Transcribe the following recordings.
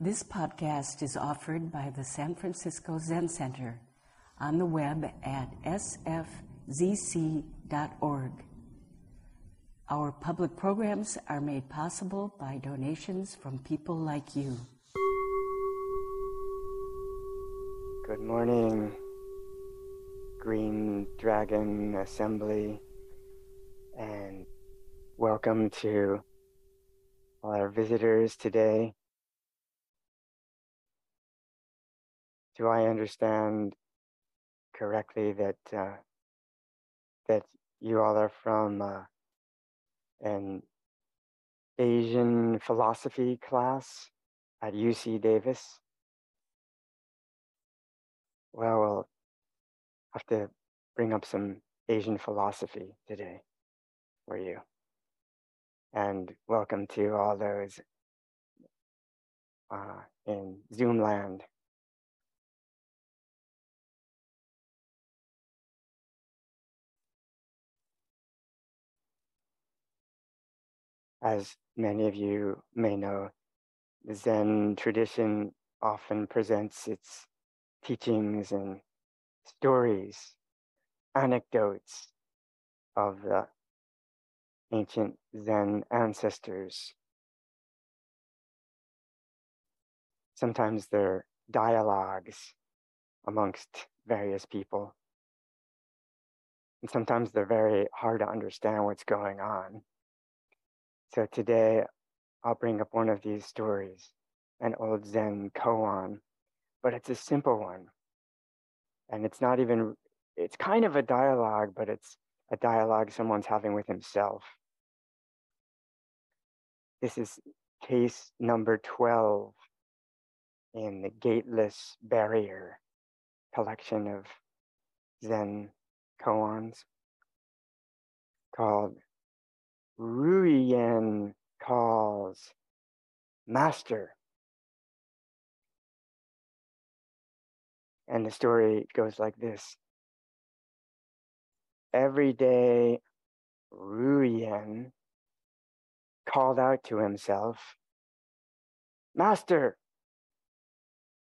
This podcast is offered by the San Francisco Zen Center on the web at sfzc.org. Our public programs are made possible by donations from people like you. Good morning, Green Dragon Assembly, and welcome to all our visitors today. Do I understand correctly that uh, that you all are from uh, an Asian philosophy class at UC Davis? Well, we'll have to bring up some Asian philosophy today for you. And welcome to all those uh, in Zoom land. As many of you may know, Zen tradition often presents its teachings and stories, anecdotes of the ancient Zen ancestors. Sometimes they're dialogues amongst various people. And sometimes they're very hard to understand what's going on. So today I'll bring up one of these stories, an old Zen koan, but it's a simple one. And it's not even, it's kind of a dialogue, but it's a dialogue someone's having with himself. This is case number 12 in the Gateless Barrier collection of Zen koans called Ruiyan calls master. And the story goes like this. Every day, Ruiyan called out to himself, Master,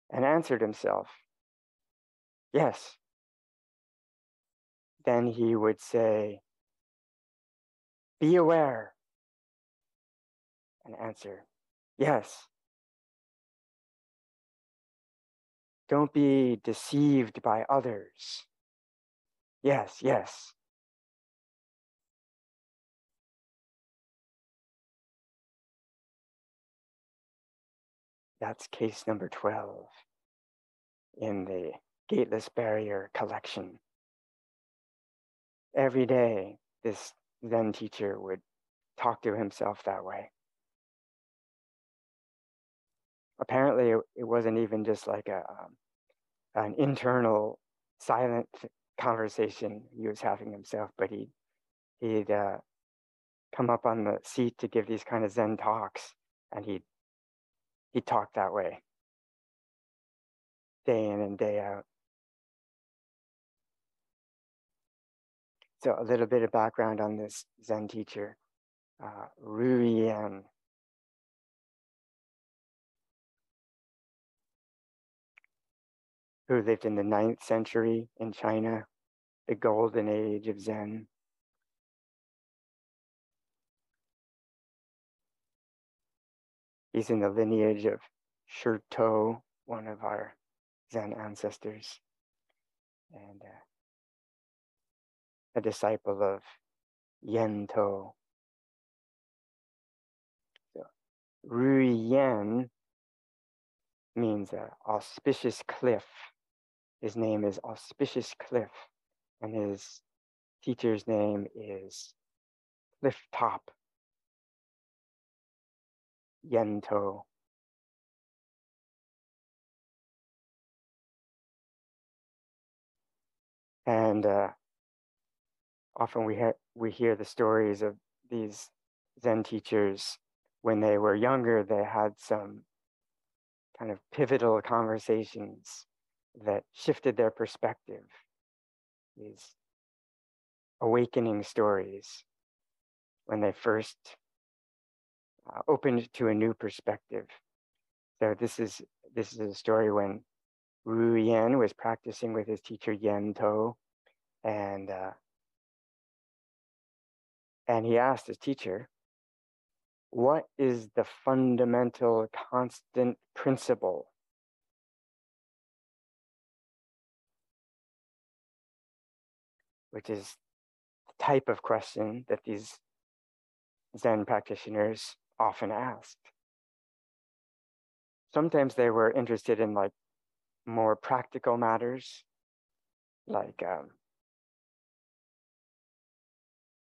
and answered himself, Yes. Then he would say, be aware. And answer, yes. Don't be deceived by others. Yes, yes. That's case number 12 in the Gateless Barrier collection. Every day, this Zen teacher would talk to himself that way. Apparently, it, wasn't even just like a um, an internal silent conversation he was having himself, but he'd he'd uh, come up on the seat to give these kind of Zen talks, and he'd he'd talk that way, day in and day out. So a little bit of background on this Zen teacher, uh, Ruiyan. Who lived in the ninth century in China, the golden age of Zen. He's in the lineage of Shuto, one of our Zen ancestors. And uh, a disciple of Yantou. So, Ruiyan means auspicious cliff. His name is Auspicious Cliff, and his teacher's name is Cliff Top Yantou. And uh, often we hear, we hear the stories of these Zen teachers when they were younger, they had some kind of pivotal conversations that shifted their perspective. These awakening stories when they first uh, opened to a new perspective. So this is this is a story when Ruiyan was practicing with his teacher Yantou, and uh, and he asked his teacher, "What is the fundamental constant principle?" Which is the type of question that these Zen practitioners often asked. Sometimes they were interested in like more practical matters, like um,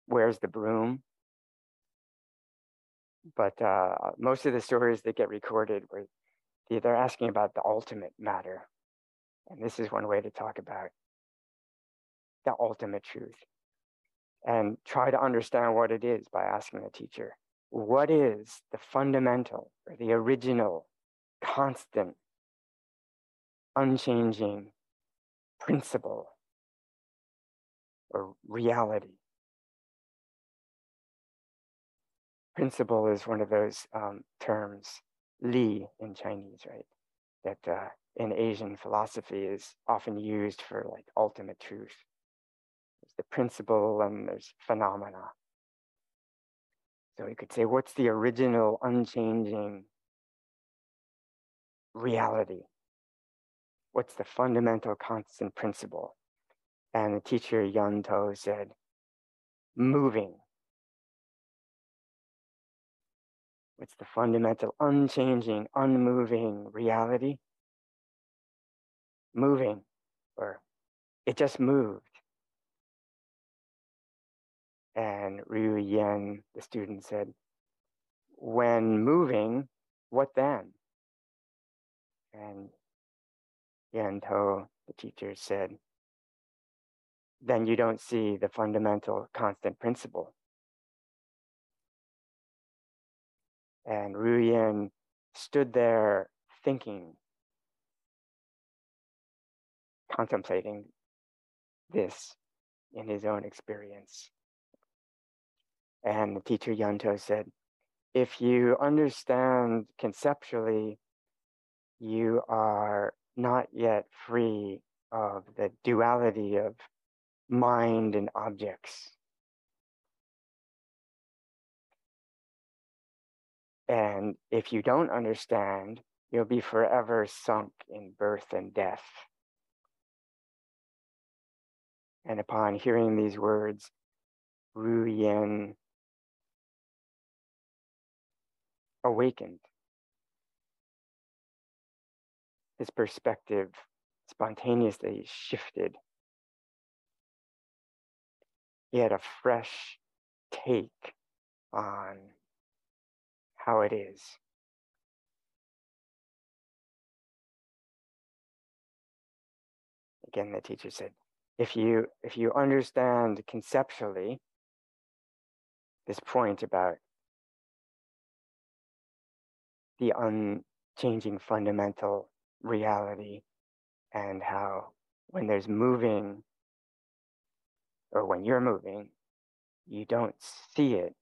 where's the broom? But uh, most of the stories that get recorded were they're asking about the ultimate matter. And this is one way to talk about the ultimate truth and try to understand what it is by asking the teacher what is the fundamental or the original, constant, unchanging principle or reality? Principle is one of those um, terms, li in Chinese, right? That uh, in Asian philosophy is often used for like ultimate truth. There's the principle and there's phenomena. So we could say, what's the original unchanging reality? What's the fundamental constant principle? And the teacher Yantou said, moving. What's the fundamental unchanging, unmoving reality? Moving, or it just moved. And Ruiyan, the student, said, When moving, what then? And Yantou, the teacher, said, Then you don't see the fundamental constant principle. And Ruiyan stood there thinking, contemplating this in his own experience. And the teacher Yantou said, if you understand conceptually, you are not yet free of the duality of mind and objects. And if you don't understand, you'll be forever sunk in birth and death. And upon hearing these words, Ruiyan awakened. His perspective spontaneously shifted. He had a fresh take on how it is. Again, the teacher said, if you if you understand conceptually this point about the unchanging fundamental reality and how when there's moving or when you're moving, you don't see it,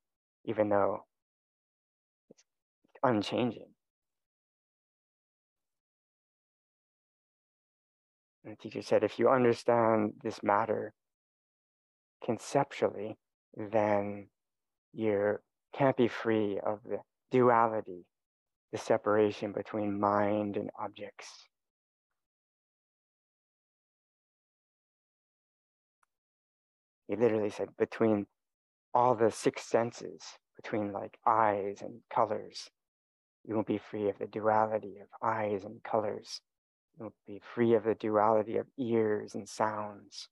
even though unchanging. And the teacher said, if you understand this matter conceptually, then you can't be free of the duality the separation between mind and objects. He literally said between all the six senses, between like eyes and colors, you won't be free of the duality of eyes and colors. You won't be free of the duality of ears and sounds,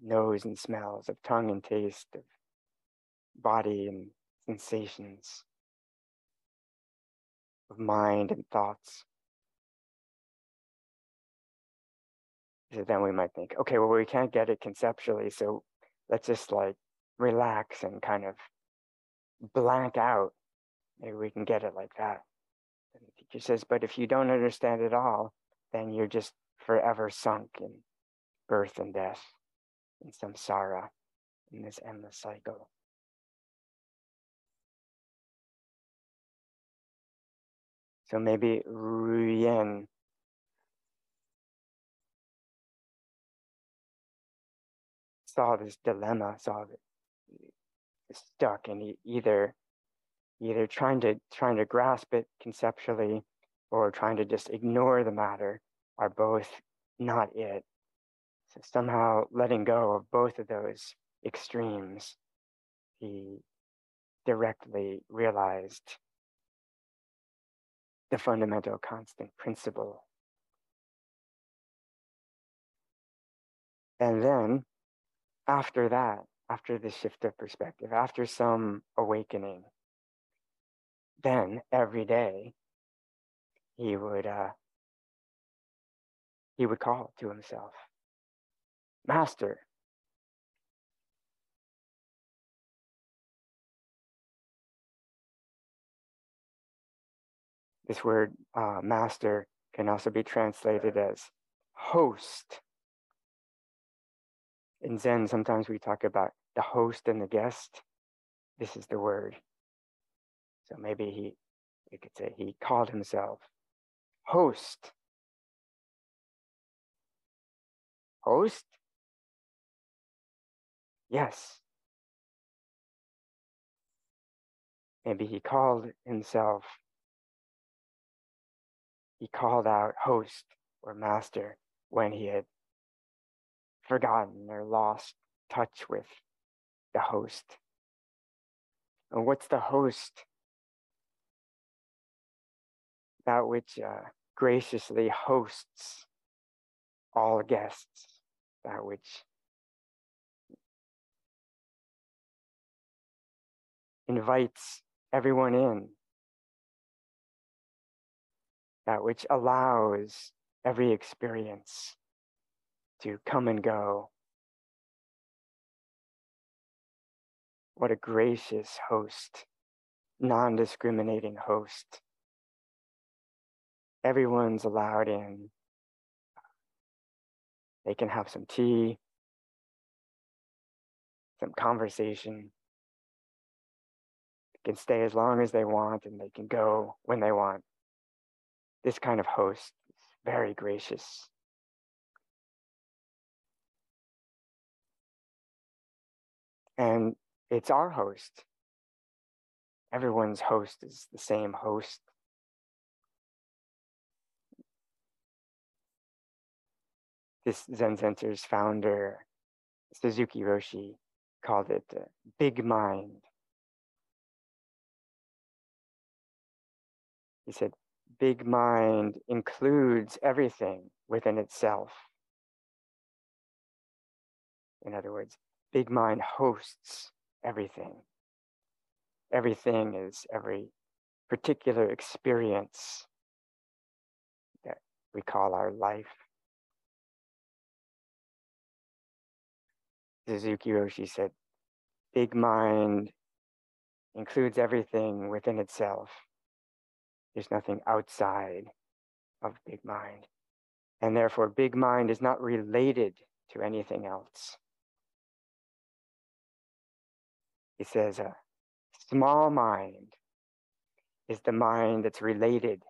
nose and smells, of tongue and taste, of body and sensations of mind and thoughts. So then we might think, okay, well, we can't get it conceptually, so let's just like relax and kind of blank out. Maybe we can get it like that. And the teacher says, but if you don't understand it all, then you're just forever sunk in birth and death, in samsara, in this endless cycle. So maybe Ruiyan saw this dilemma, saw it stuck, he either either trying to trying to grasp it conceptually or trying to just ignore the matter are both not it. So somehow letting go of both of those extremes, he directly realized the fundamental constant principle. And then after that, after the shift of perspective, after some awakening, then every day he would uh, he would call to himself, Master. This word uh, master can also be translated as host in Zen, sometimes we talk about the host and the guest. This is the word. So maybe he, we could say he called himself host. Host? Yes. Maybe he called himself, he called out host or master when he had forgotten or lost touch with the host. And what's the host? That which uh, graciously hosts all guests, that which invites everyone in, that which allows every experience to come and go. What a gracious host, non discriminating host. Everyone's allowed in. They can have some tea, some conversation. They can stay as long as they want and they can go when they want. This kind of host is very gracious. and it's our host. Everyone's host is the same host. This Zen Center's founder, Suzuki Roshi, called it uh, big mind. He said, big mind includes everything within itself. In other words, big mind hosts everything. Everything is every particular experience that we call our life. Suzuki Roshi said, big mind includes everything within itself. There's nothing outside of big mind. And therefore, big mind is not related to anything else. He says a small mind is the mind that's related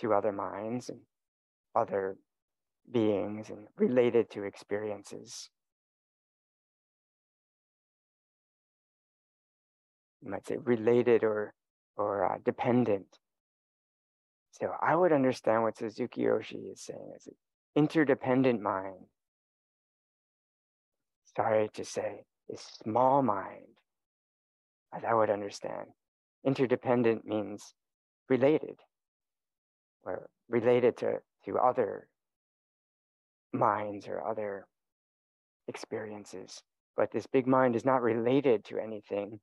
to other minds and other beings and related to experiences. You might say related or or uh, dependent. So I would understand what Suzuki Roshi is saying as an interdependent mind. Sorry to say, is small mind, as I would understand. Interdependent means related, or related to, to other minds or other experiences. But this big mind is not related to anything.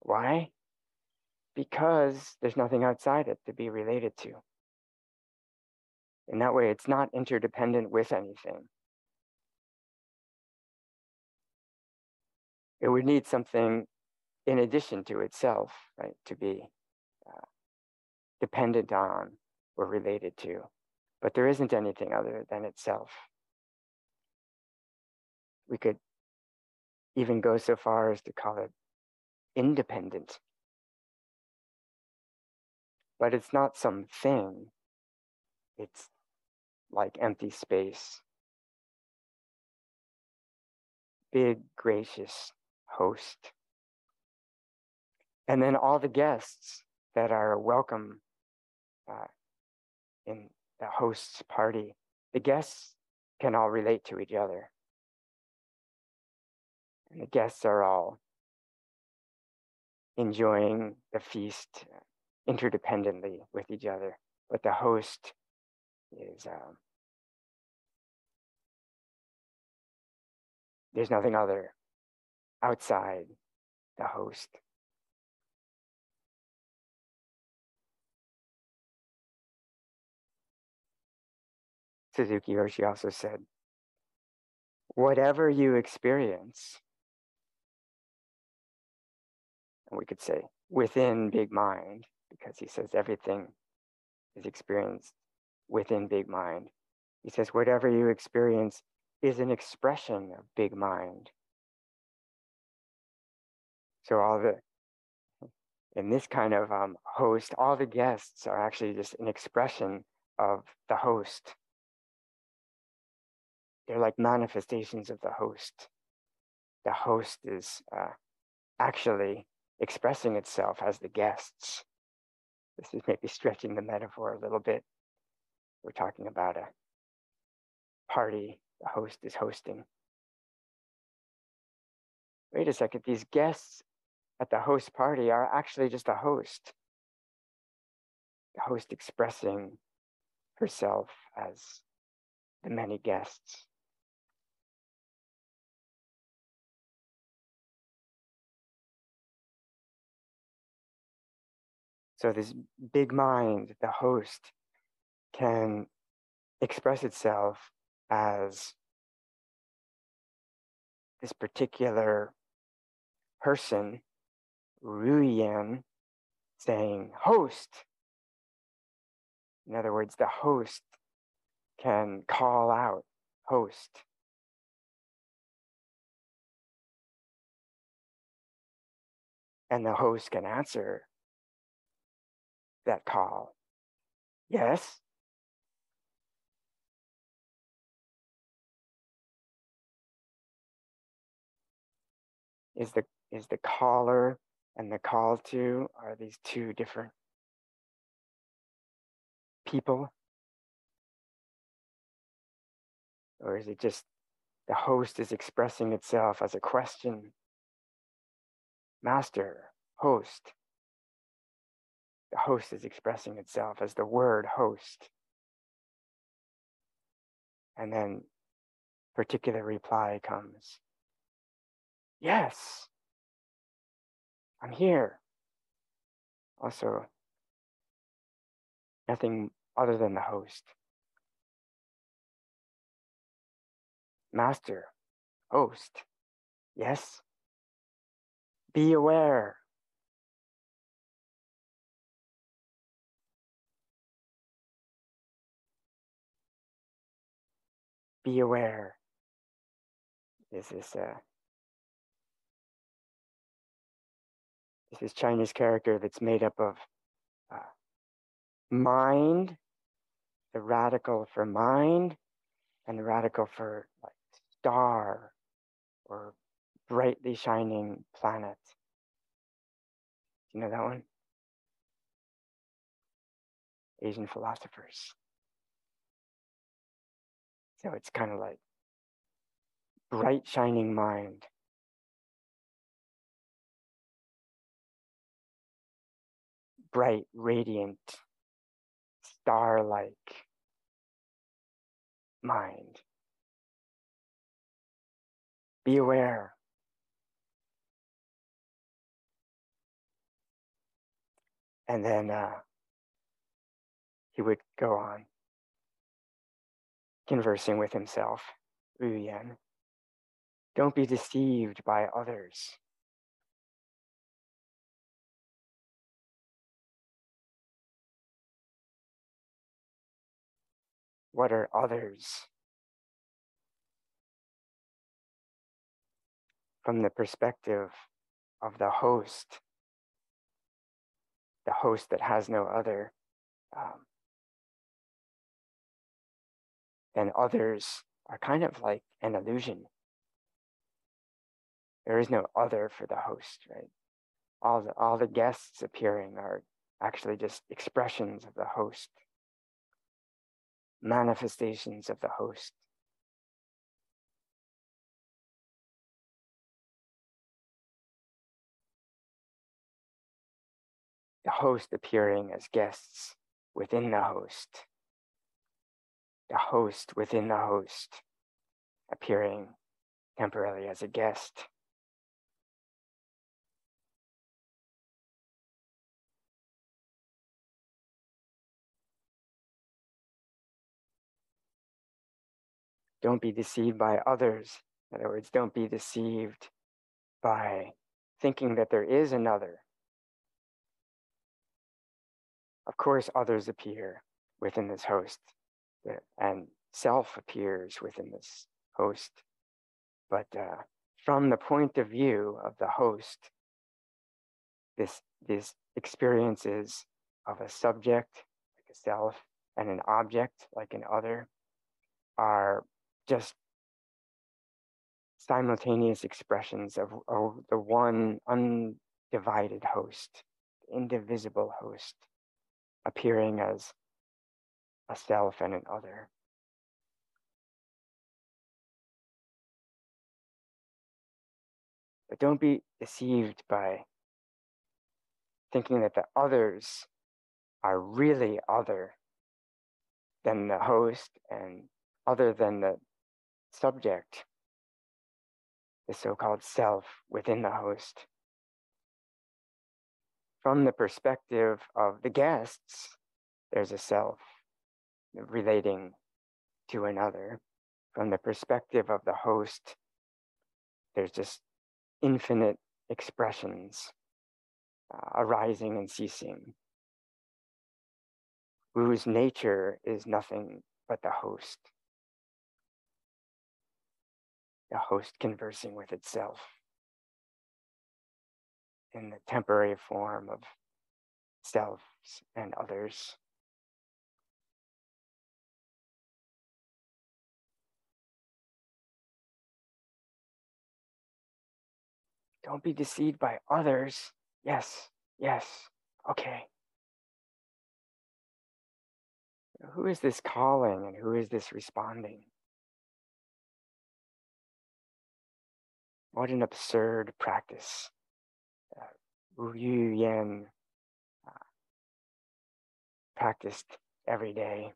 Why? Because there's nothing outside it to be related to. In that way, it's not interdependent with anything. It would need something in addition to itself, right, to be uh, dependent on or related to. But there isn't anything other than itself. We could even go so far as to call it independent. but it's not some thing. It's like empty space. Big, gracious host. And then all the guests that are welcome uh, in the host's party, the guests can all relate to each other. And the guests are all enjoying the feast interdependently with each other. But the host is, um, there's nothing other outside the host. Suzuki Roshi also said, whatever you experience, and we could say within big mind, because he says everything is experienced within big mind. He says, whatever you experience is an expression of big mind. So all the in this kind of um, host, all the guests are actually just an expression of the host. They're like manifestations of the host. The host is uh, actually expressing itself as the guests. This is maybe stretching the metaphor a little bit. We're talking about a party the host is hosting. Wait a second, these guests at the host party are actually just a host. The host expressing herself as the many guests. So, this big mind, the host, can express itself as this particular person, Ruyan, saying host. In other words, the host can call out host. And the host can answer that call. Yes? Is the is the caller and the call to are these two different people? Or is it just the host is expressing itself as a question? Master, host, the host is expressing itself as the word host. And then particular reply comes. Yes, I'm here. Also, nothing other than the host. Master, host, yes. Be aware. be aware. This is a this is China's character that's made up of uh, mind, the radical for mind, and the radical for like star or brightly shining planet. You know that one? Asian philosophers. So it's kind of like bright, shining mind. Bright, radiant, star like mind. Be aware. And then uh, he would go on conversing with himself, Ruyan. Don't be deceived by others. What are others? From the perspective of the host, the host that has no other, um, then others are kind of like an illusion. There is no other for the host, right? All the, all the guests appearing are actually just expressions of the host, manifestations of the host. The host appearing as guests within the host. The host within the host appearing temporarily as a guest. Don't be deceived by others. In other words, don't be deceived by thinking that there is another. Of course, others appear within this host, and self appears within this host. But uh, from the point of view of the host, this these experiences of a subject, like a self, and an object, like an other, are just simultaneous expressions of, of the one undivided host, indivisible host, appearing as a self and an other. But don't be deceived by thinking that the others are really other than the host and other than the subject, the so called self within the host. From the perspective of the guests, there's a self relating to another. From the perspective of the host, there's just infinite expressions uh, arising and ceasing, whose nature is nothing but the host the host conversing with itself in the temporary form of selves and others. Don't be deceived by others. Yes, yes, okay. Who is this calling and who is this responding? What an absurd practice. Uh, Wu Yu uh, practiced every day.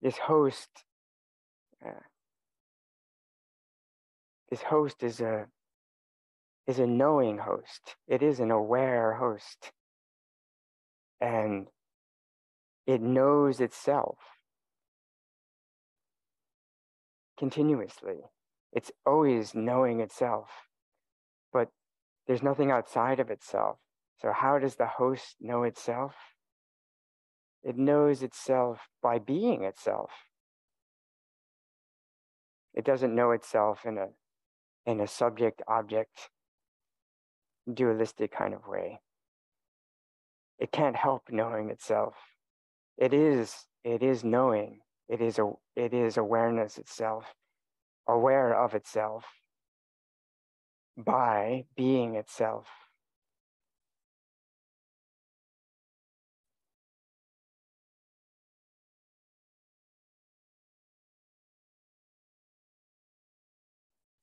This host, uh, this host is a is a knowing host. It is an aware host. And it knows itself continuously. It's always knowing itself, but there's nothing outside of itself. So, how does the host know itself? It knows itself by being itself. It doesn't know itself in a, in a subject object dualistic kind of way. It can't help knowing itself it is it is knowing. It is a it is awareness itself aware of itself by being itself.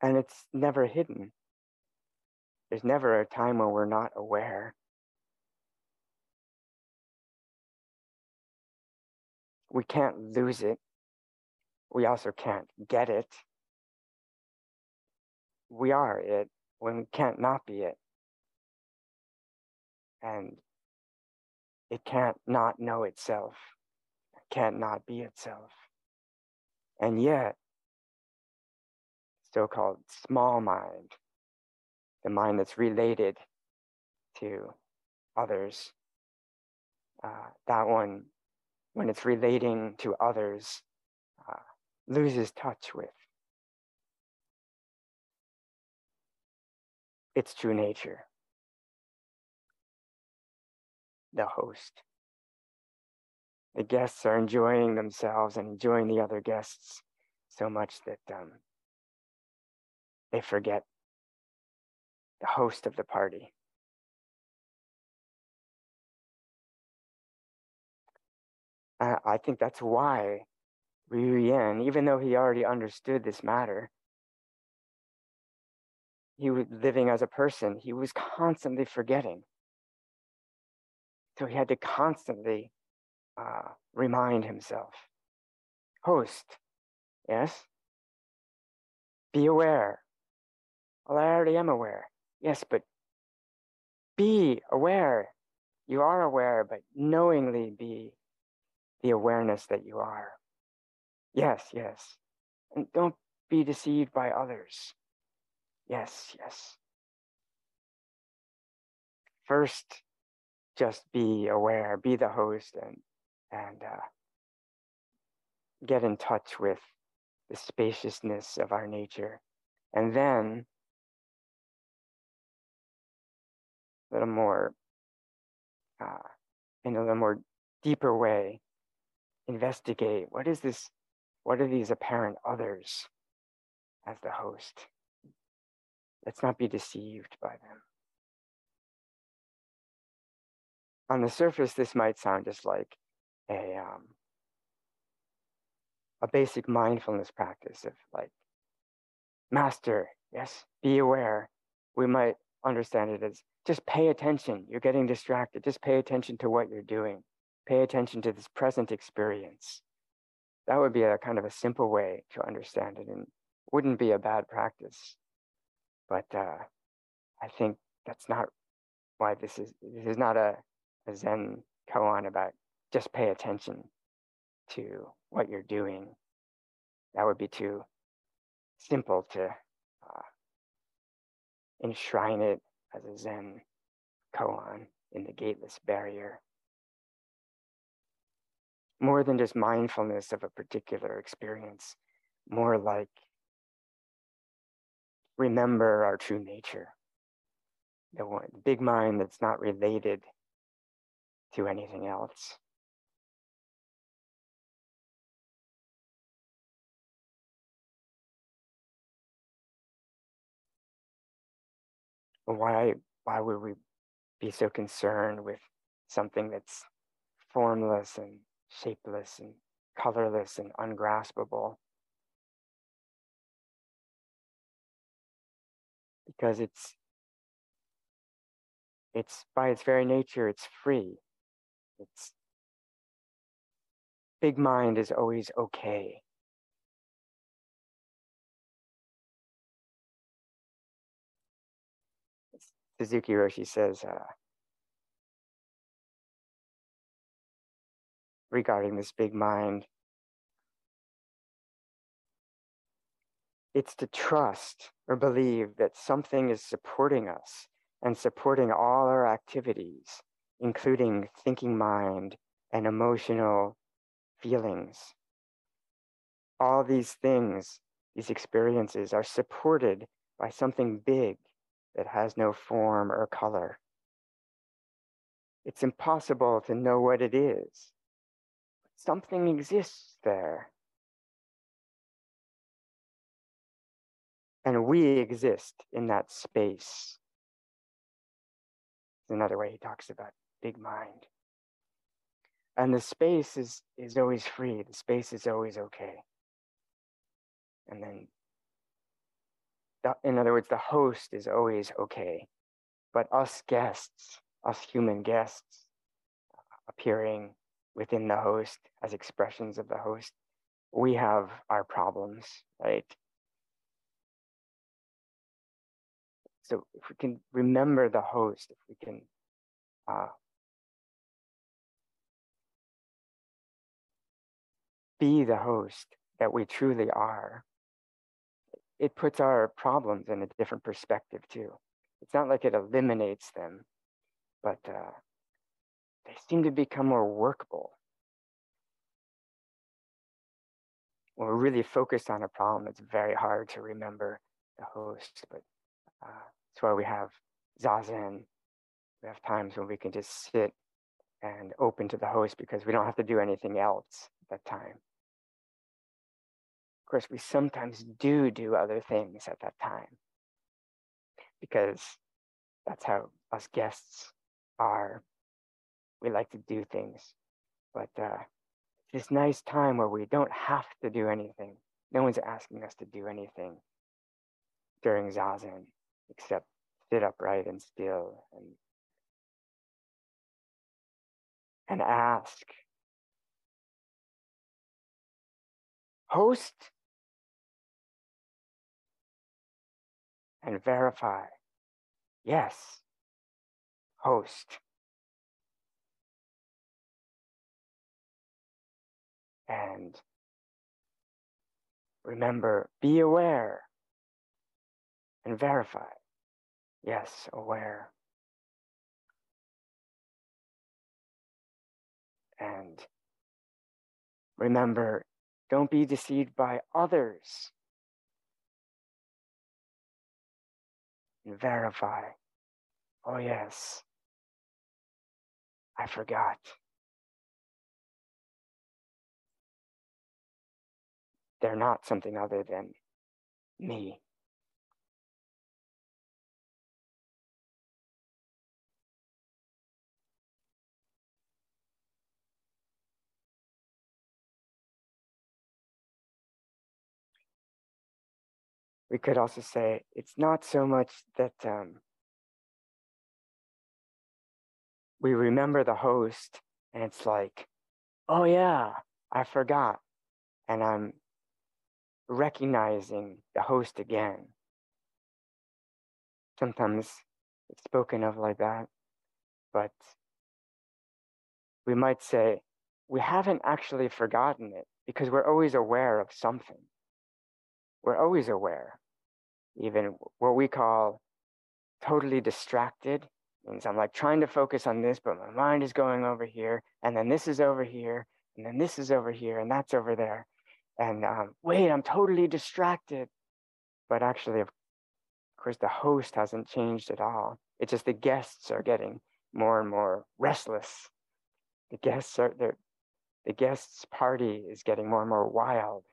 And it's never hidden. There's never a time when we're not aware we can't lose it. We also can't get it. We are it when we can't not be it. And it can't not know itself, it can't not be itself. And yet, so called small mind, the mind that's related to others, uh, that one when it's relating to others, uh, loses touch with its true nature, the host. The guests are enjoying themselves and enjoying the other guests so much that um, they forget the host of the party. I think that's why Yu Yan, even though he already understood this matter, he was living as a person, he was constantly forgetting. So he had to constantly uh, remind himself host, yes? Be aware. Well, I already am aware. Yes, but be aware. You are aware, but knowingly be the awareness that you are. Yes, yes. And don't be deceived by others. Yes, yes. First, just be aware, be the host, and and uh, get in touch with the spaciousness of our nature, and then a little more, uh, in a little more deeper way, investigate what is this what are these apparent others as the host? Let's not be deceived by them. On the surface this might sound just like a um, a basic mindfulness practice of like master yes be aware. We might understand it as just pay attention. You're getting distracted. Just pay attention to what you're doing pay attention to this present experience. That would be a kind of a simple way to understand it and wouldn't be a bad practice. But uh, I think that's not why this is. This is not a, a Zen koan about just pay attention to what you're doing. That would be too simple to uh, enshrine it as a Zen koan in the gateless barrier more than just mindfulness of a particular experience, more like remember our true nature, the one, big mind that's not related to anything else. Why, why would we be so concerned with something that's formless and shapeless and colorless and ungraspable. Because it's it's by its very nature, it's free. It's big mind is always okay. Suzuki Roshi says, uh, regarding this big mind. It's to trust or believe that something is supporting us and supporting all our activities, including thinking mind and emotional feelings. All these things, these experiences, are supported by something big that has no form or color. It's impossible to know what it is something exists there. And we exist in that space. It's Another way he talks about big mind. And the space is, is always free, the space is always okay. And then, the, in other words, the host is always okay. But us guests, us human guests, uh, appearing within the host as expressions of the host, we have our problems, right? So if we can remember the host, if we can uh, be the host that we truly are, it puts our problems in a different perspective too. It's not like it eliminates them, but uh, they seem to become more workable. when we're really focused on a problem, it's very hard to remember the host. But uh, that's why we have zazen. We have times when we can just sit and open to the host because we don't have to do anything else at that time. Of course, we sometimes do do other things at that time because that's how us guests are. We like to do things, but uh, this nice time where we don't have to do anything. No one's asking us to do anything during zazen except sit upright and still and and ask. Host and verify. Yes. Host and remember be aware and verify. Yes aware. And remember don't be deceived by others. And verify. Oh yes. I forgot they're not something other than me. We could also say it's not so much that um, we remember the host and it's like, oh yeah, I forgot. And I'm recognizing the host again. Sometimes it's spoken of like that, but we might say we haven't actually forgotten it because we're always aware of something. We're always aware. Even what we call totally distracted means I'm like trying to focus on this, but my mind is going over here, and then this is over here, and then this is over here, and that's over there and um, wait, I'm totally distracted. But actually, of course, the host hasn't changed at all. It's just the guests are getting more and more restless. The guests are the the guests' party is getting more and more wild.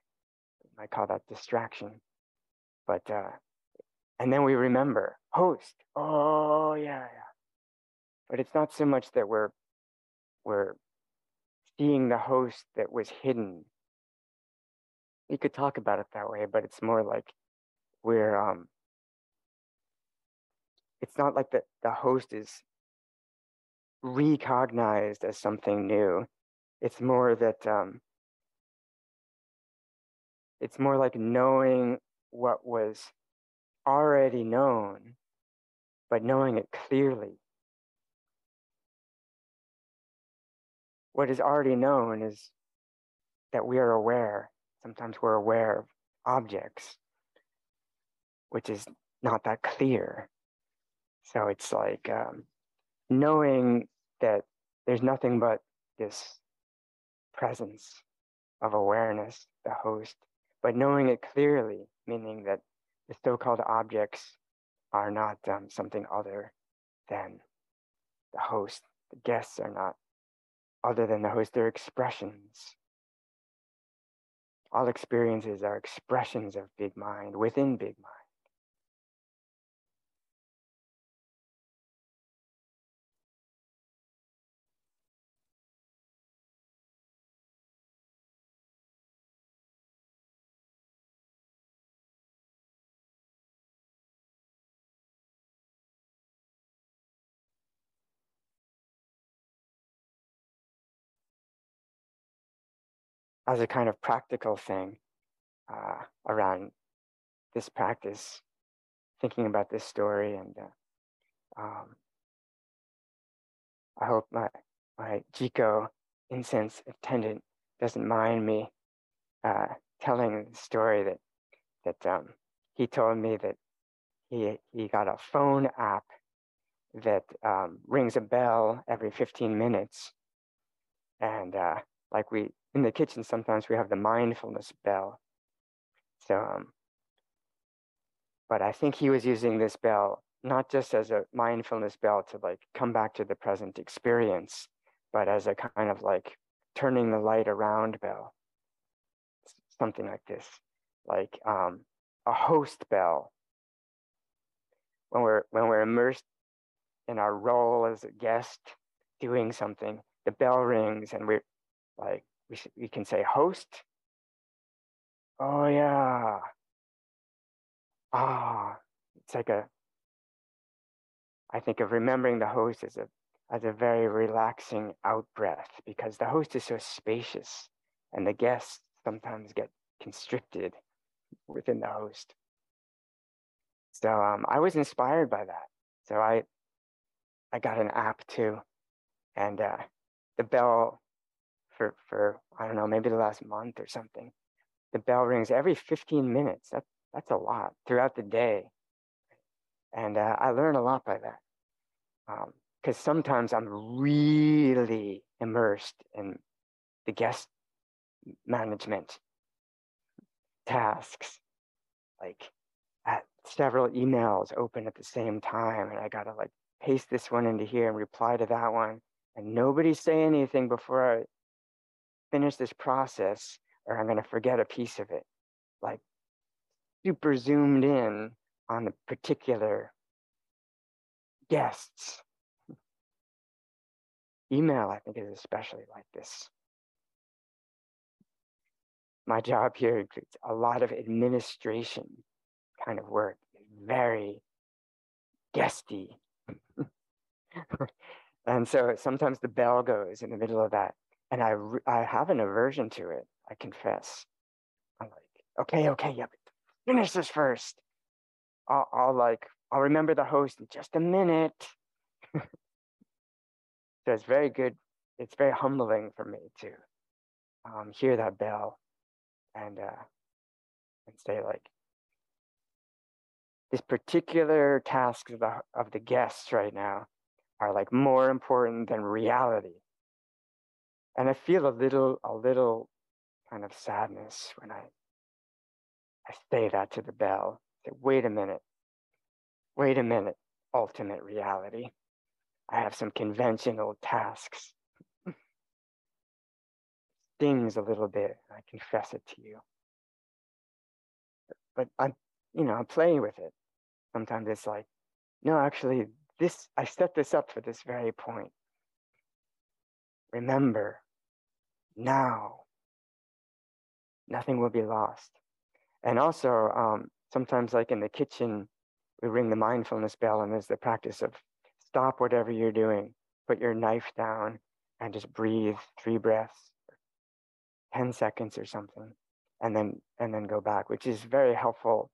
I call that distraction. But uh, and then we remember host. Oh yeah, yeah. But it's not so much that we're we're seeing the host that was hidden you could talk about it that way, but it's more like we're um it's not like the, the host is recognized as something new. It's more that um it's more like knowing what was already known, but knowing it clearly. What is already known is that we are aware sometimes we're aware of objects, which is not that clear. So it's like um, knowing that there's nothing but this presence of awareness, the host, but knowing it clearly, meaning that the so called objects are not um, something other than the host. The guests are not other than the host, they're expressions all experiences are expressions of big mind within big mind. As a kind of practical thing uh, around this practice, thinking about this story, and uh, um, I hope my my Jiko incense attendant doesn't mind me uh, telling the story that that um, he told me that he he got a phone app that um, rings a bell every 15 minutes, and uh, like we in the kitchen, sometimes we have the mindfulness bell. So, um, but I think he was using this bell not just as a mindfulness bell to like come back to the present experience, but as a kind of like turning the light around bell, something like this, like um, a host bell. When we're when we're immersed in our role as a guest doing something, the bell rings and we're like we we can say host. Oh yeah. Ah, it's like a I think of remembering the host as a as a very relaxing out breath because the host is so spacious and the guests sometimes get constricted within the host. So um, I was inspired by that. So I I got an app too, and uh, the bell for for I don't know maybe the last month or something. The bell rings every 15 minutes. That that's a lot throughout the day. And uh, I learn a lot by that. Because um, sometimes I'm really immersed in the guest management tasks, like at several emails open at the same time. And I got to like paste this one into here and reply to that one. And nobody say anything before I finish this process, or I'm going to forget a piece of it. Like super zoomed in on the particular guests. Email, I think, is especially like this. My job here includes a lot of administration kind of work, very guesty. and so sometimes the bell goes in the middle of that. And I, I have an aversion to it, I confess. I'm like, okay, okay, but finish this first. I'll, I'll like I'll remember the host in just a minute. so it's very good. It's very humbling for me to um, hear that bell and uh, and say like this particular task of the of the guests right now are like more important than reality. And I feel a little a little kind of sadness when I I say that to the bell. I Say, wait a minute. Wait a minute, ultimate reality. I have some conventional tasks. Stings a little bit, I confess it to you. But I'm, you know, I'm playing with it. Sometimes it's like, no, actually, this I set this up for this very point. Remember, now, nothing will be lost. And also, um, sometimes, like in the kitchen, we ring the mindfulness bell and there's the practice of stop whatever you're doing, put your knife down and just breathe three breaths, 10 seconds or something, and then and then go back, which is very helpful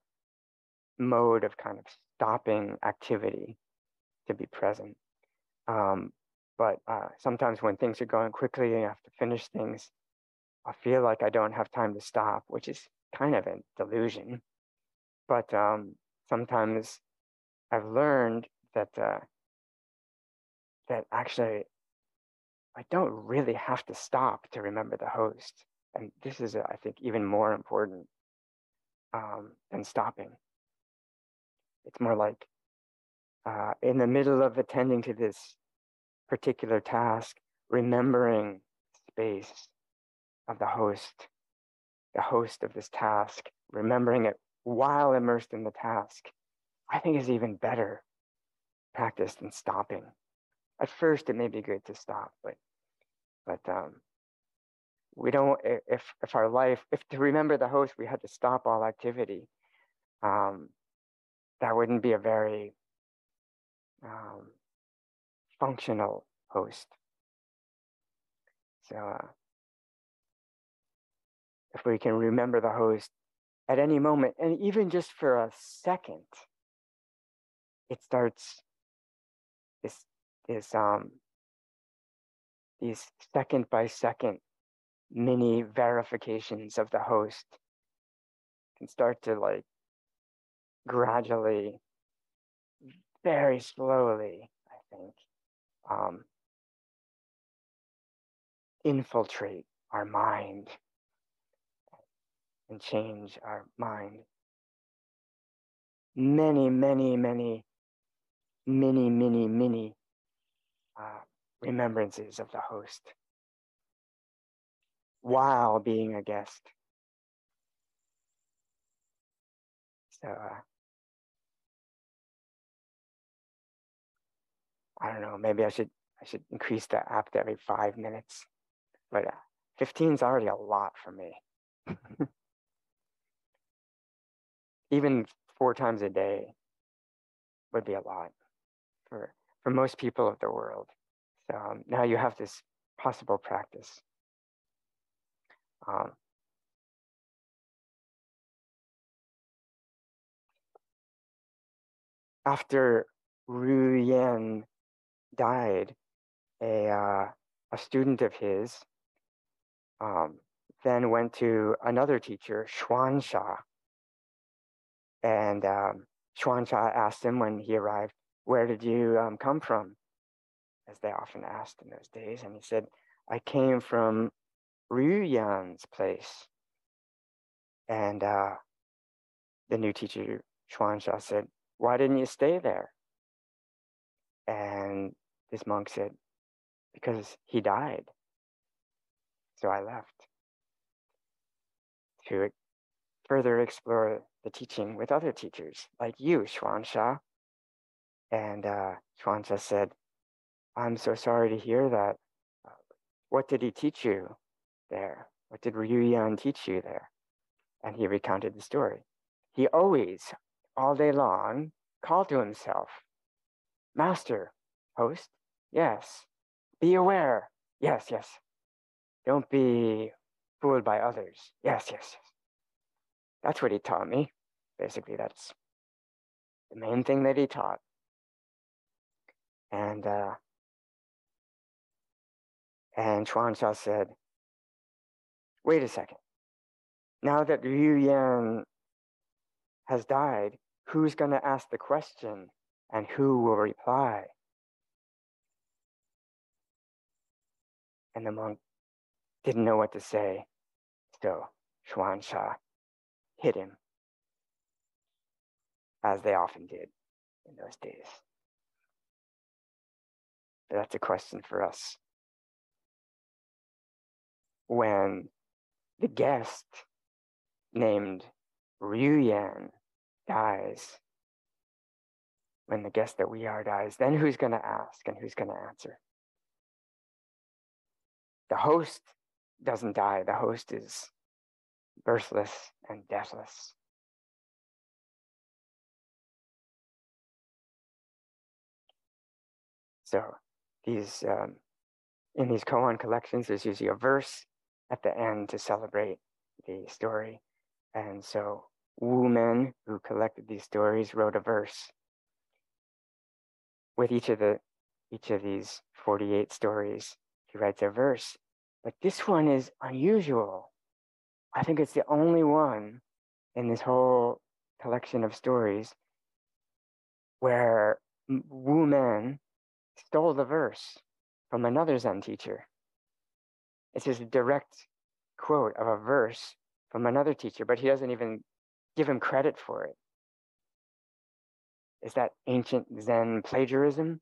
mode of kind of stopping activity to be present. Um, but uh, sometimes when things are going quickly and you have to finish things, I feel like I don't have time to stop, which is kind of a delusion. But um, sometimes I've learned that uh, that actually I don't really have to stop to remember the host, and this is I think even more important um, than stopping. It's more like uh, in the middle of attending to this particular task, remembering space of the host, the host of this task, remembering it while immersed in the task, I think is even better practice than stopping. At first, it may be good to stop, but but um, we don't. If if our life, if to remember the host, we had to stop all activity, um, that wouldn't be a very um, functional host. So uh, if we can remember the host at any moment, and even just for a second, it starts this this um these second by second mini verifications of the host can start to like gradually very slowly i think um, infiltrate our mind and change our mind. Many, many, many, many, many, many uh, remembrances of the host while being a guest. So, uh, I don't know, maybe I should I should increase the app to every five minutes. But uh, 15 is already a lot for me. Even four times a day would be a lot for, for most people of the world. So um, now you have this possible practice. Um, after Ru died, a, uh, a student of his um, then went to another teacher, Xuansha. And um, Xuansha asked him when he arrived, Where did you um, come from? As they often asked in those days. And he said, I came from Ruiyan's place. And uh, the new teacher, Xuansha, said, Why didn't you stay there? And this monk said, Because he died. So I left to further explore the teaching with other teachers like you, Xuansha. And uh, Xuansha said, I'm so sorry to hear that. Uh, what did he teach you there? What did Ryu teach you there? And he recounted the story. He always, all day long, called to himself, Master, host, yes. Be aware, yes, yes. Don't be fooled by others, yes, yes, yes. That's what he taught me. Basically, that's the main thing that he taught. And uh, and Xuansha said, wait a second. Now that Ruiyan has died, who's going to ask the question and who will reply? And the monk didn't know what to say. So Xuansha hit him, as they often did in those days. But that's a question for us. When the guest named Ruiyan dies, when the guest that we are dies, then who's going to ask and who's going to answer? The host doesn't die, the host is birthless and deathless. So these um, in these koan collections, there's usually a verse at the end to celebrate the story. And so Wu Men, who collected these stories, wrote a verse with each of the each of these 48 stories. He writes a verse, but this one is unusual I think it's the only one in this whole collection of stories where Wu Men stole the verse from another Zen teacher. It's just a direct quote of a verse from another teacher, but he doesn't even give him credit for it. Is that ancient Zen plagiarism?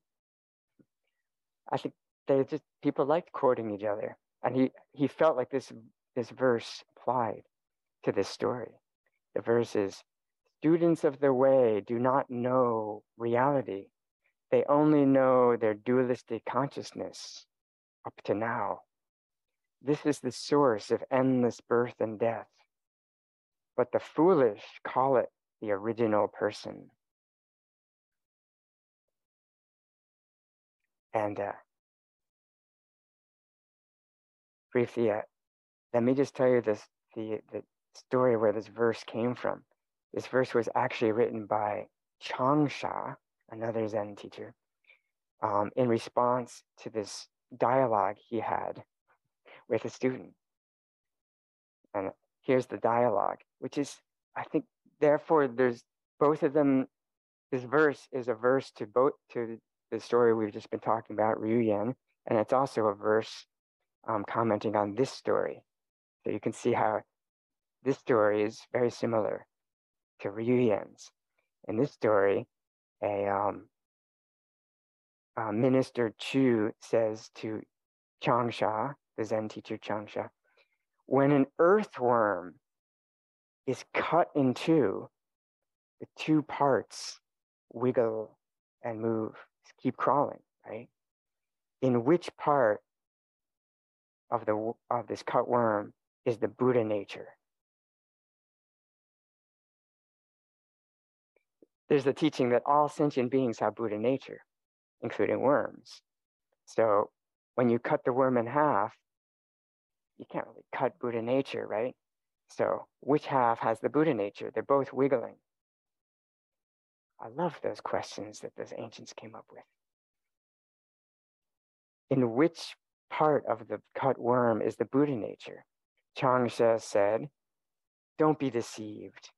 I think they just people liked quoting each other, and he he felt like this this verse applied to this story. The verse is Students of the way do not know reality, they only know their dualistic consciousness up to now. This is the source of endless birth and death. But the foolish call it the original person. And uh, briefly, uh, let me just tell you this the, the story where this verse came from. This verse was actually written by Changsha, another Zen teacher, um, in response to this dialogue he had with a student. And here's the dialogue, which is, I think, therefore, there's both of them. This verse is a verse to both to the story we've just been talking about, Ruiyan, and it's also a verse um, commenting on this story. So you can see how this story is very similar to Ruiyan's. In this story, a, um, minister Chu says to Changsha, the Zen teacher Changsha, when an earthworm is cut in two, the two parts wiggle and move, keep crawling, right? In which part of the of this cut worm is the Buddha nature? There's the teaching that all sentient beings have Buddha nature, including worms. So when you cut the worm in half, you can't really cut Buddha nature, right? So which half has the Buddha nature? They're both wiggling. I love those questions that those ancients came up with. In which part of the cut worm is the Buddha nature? Changsha said, Don't be deceived.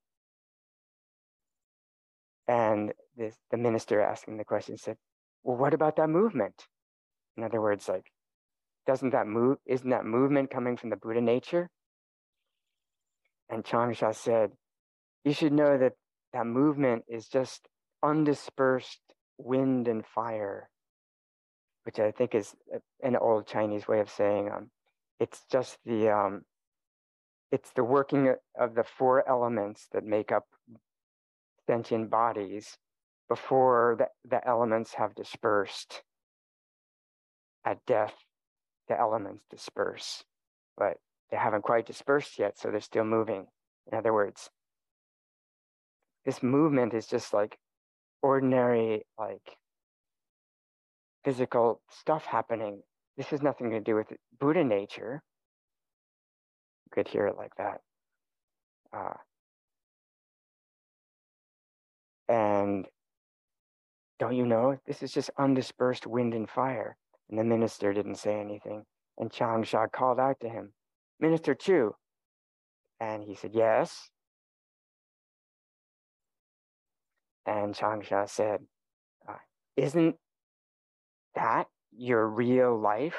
And this, the minister asking the question said, Well, what about that movement? In other words, like, doesn't that move, isn't that movement coming from the Buddha nature? And Changsha said, You should know that that movement is just undispersed wind and fire, which I think is an old Chinese way of saying um, it's just the um, it's the working of the four elements that make up sentient bodies before the, the elements have dispersed. At death, the elements disperse, but they haven't quite dispersed yet, so they're still moving. In other words, this movement is just like ordinary, like physical stuff happening. This has nothing to do with Buddha nature. You could hear it like that. Uh, and don't you know, this is just undispersed wind and fire. And the minister didn't say anything. And Changsha called out to him, Minister Chu. And he said, Yes. And Changsha said, uh, Isn't that your real life?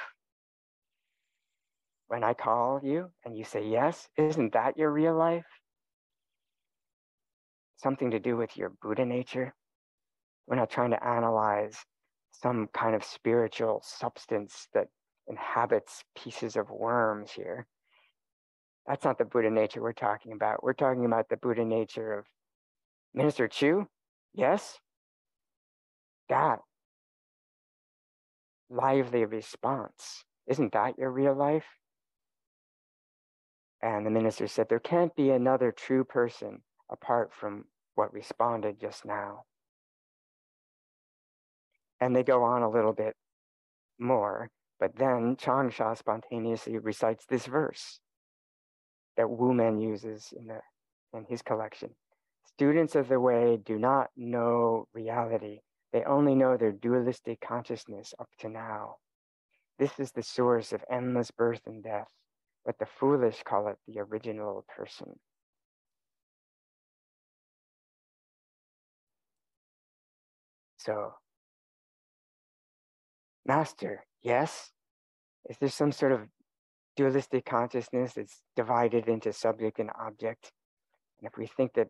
When I call you and you say yes, isn't that your real life? Something to do with your Buddha nature? We're not trying to analyze some kind of spiritual substance that inhabits pieces of worms here. That's not the Buddha nature we're talking about. We're talking about the Buddha nature of Minister Chu. Yes? That lively response. Isn't that your real life? And the minister said, There can't be another true person apart from what responded just now. And they go on a little bit more, but then Changsha spontaneously recites this verse that Wu Men uses in, the, in his collection. Students of the way do not know reality. They only know their dualistic consciousness up to now. This is the source of endless birth and death, but the foolish call it the original person. So, Master, yes? Is there some sort of dualistic consciousness that's divided into subject and object. And if we think that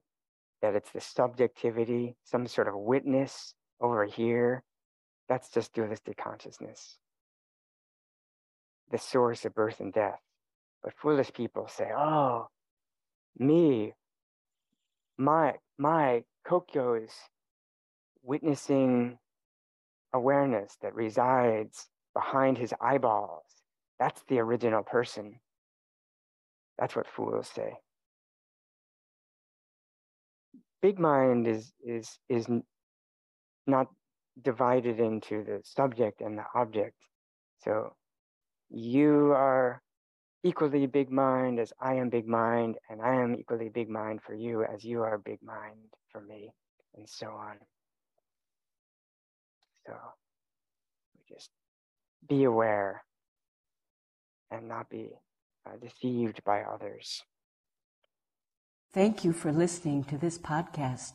that it's the subjectivity, some sort of witness over here, that's just dualistic consciousness. The source of birth and death. But foolish people say, oh, me, my my Kokyo is witnessing awareness that resides behind his eyeballs that's the original person. That's what fools say. Big mind is is is not divided into the subject and the object. So you are equally big mind as I am big mind, and I am equally big mind for you as you are big mind for me, and so on. So just be aware and not be uh, deceived by others. Thank you for listening to this podcast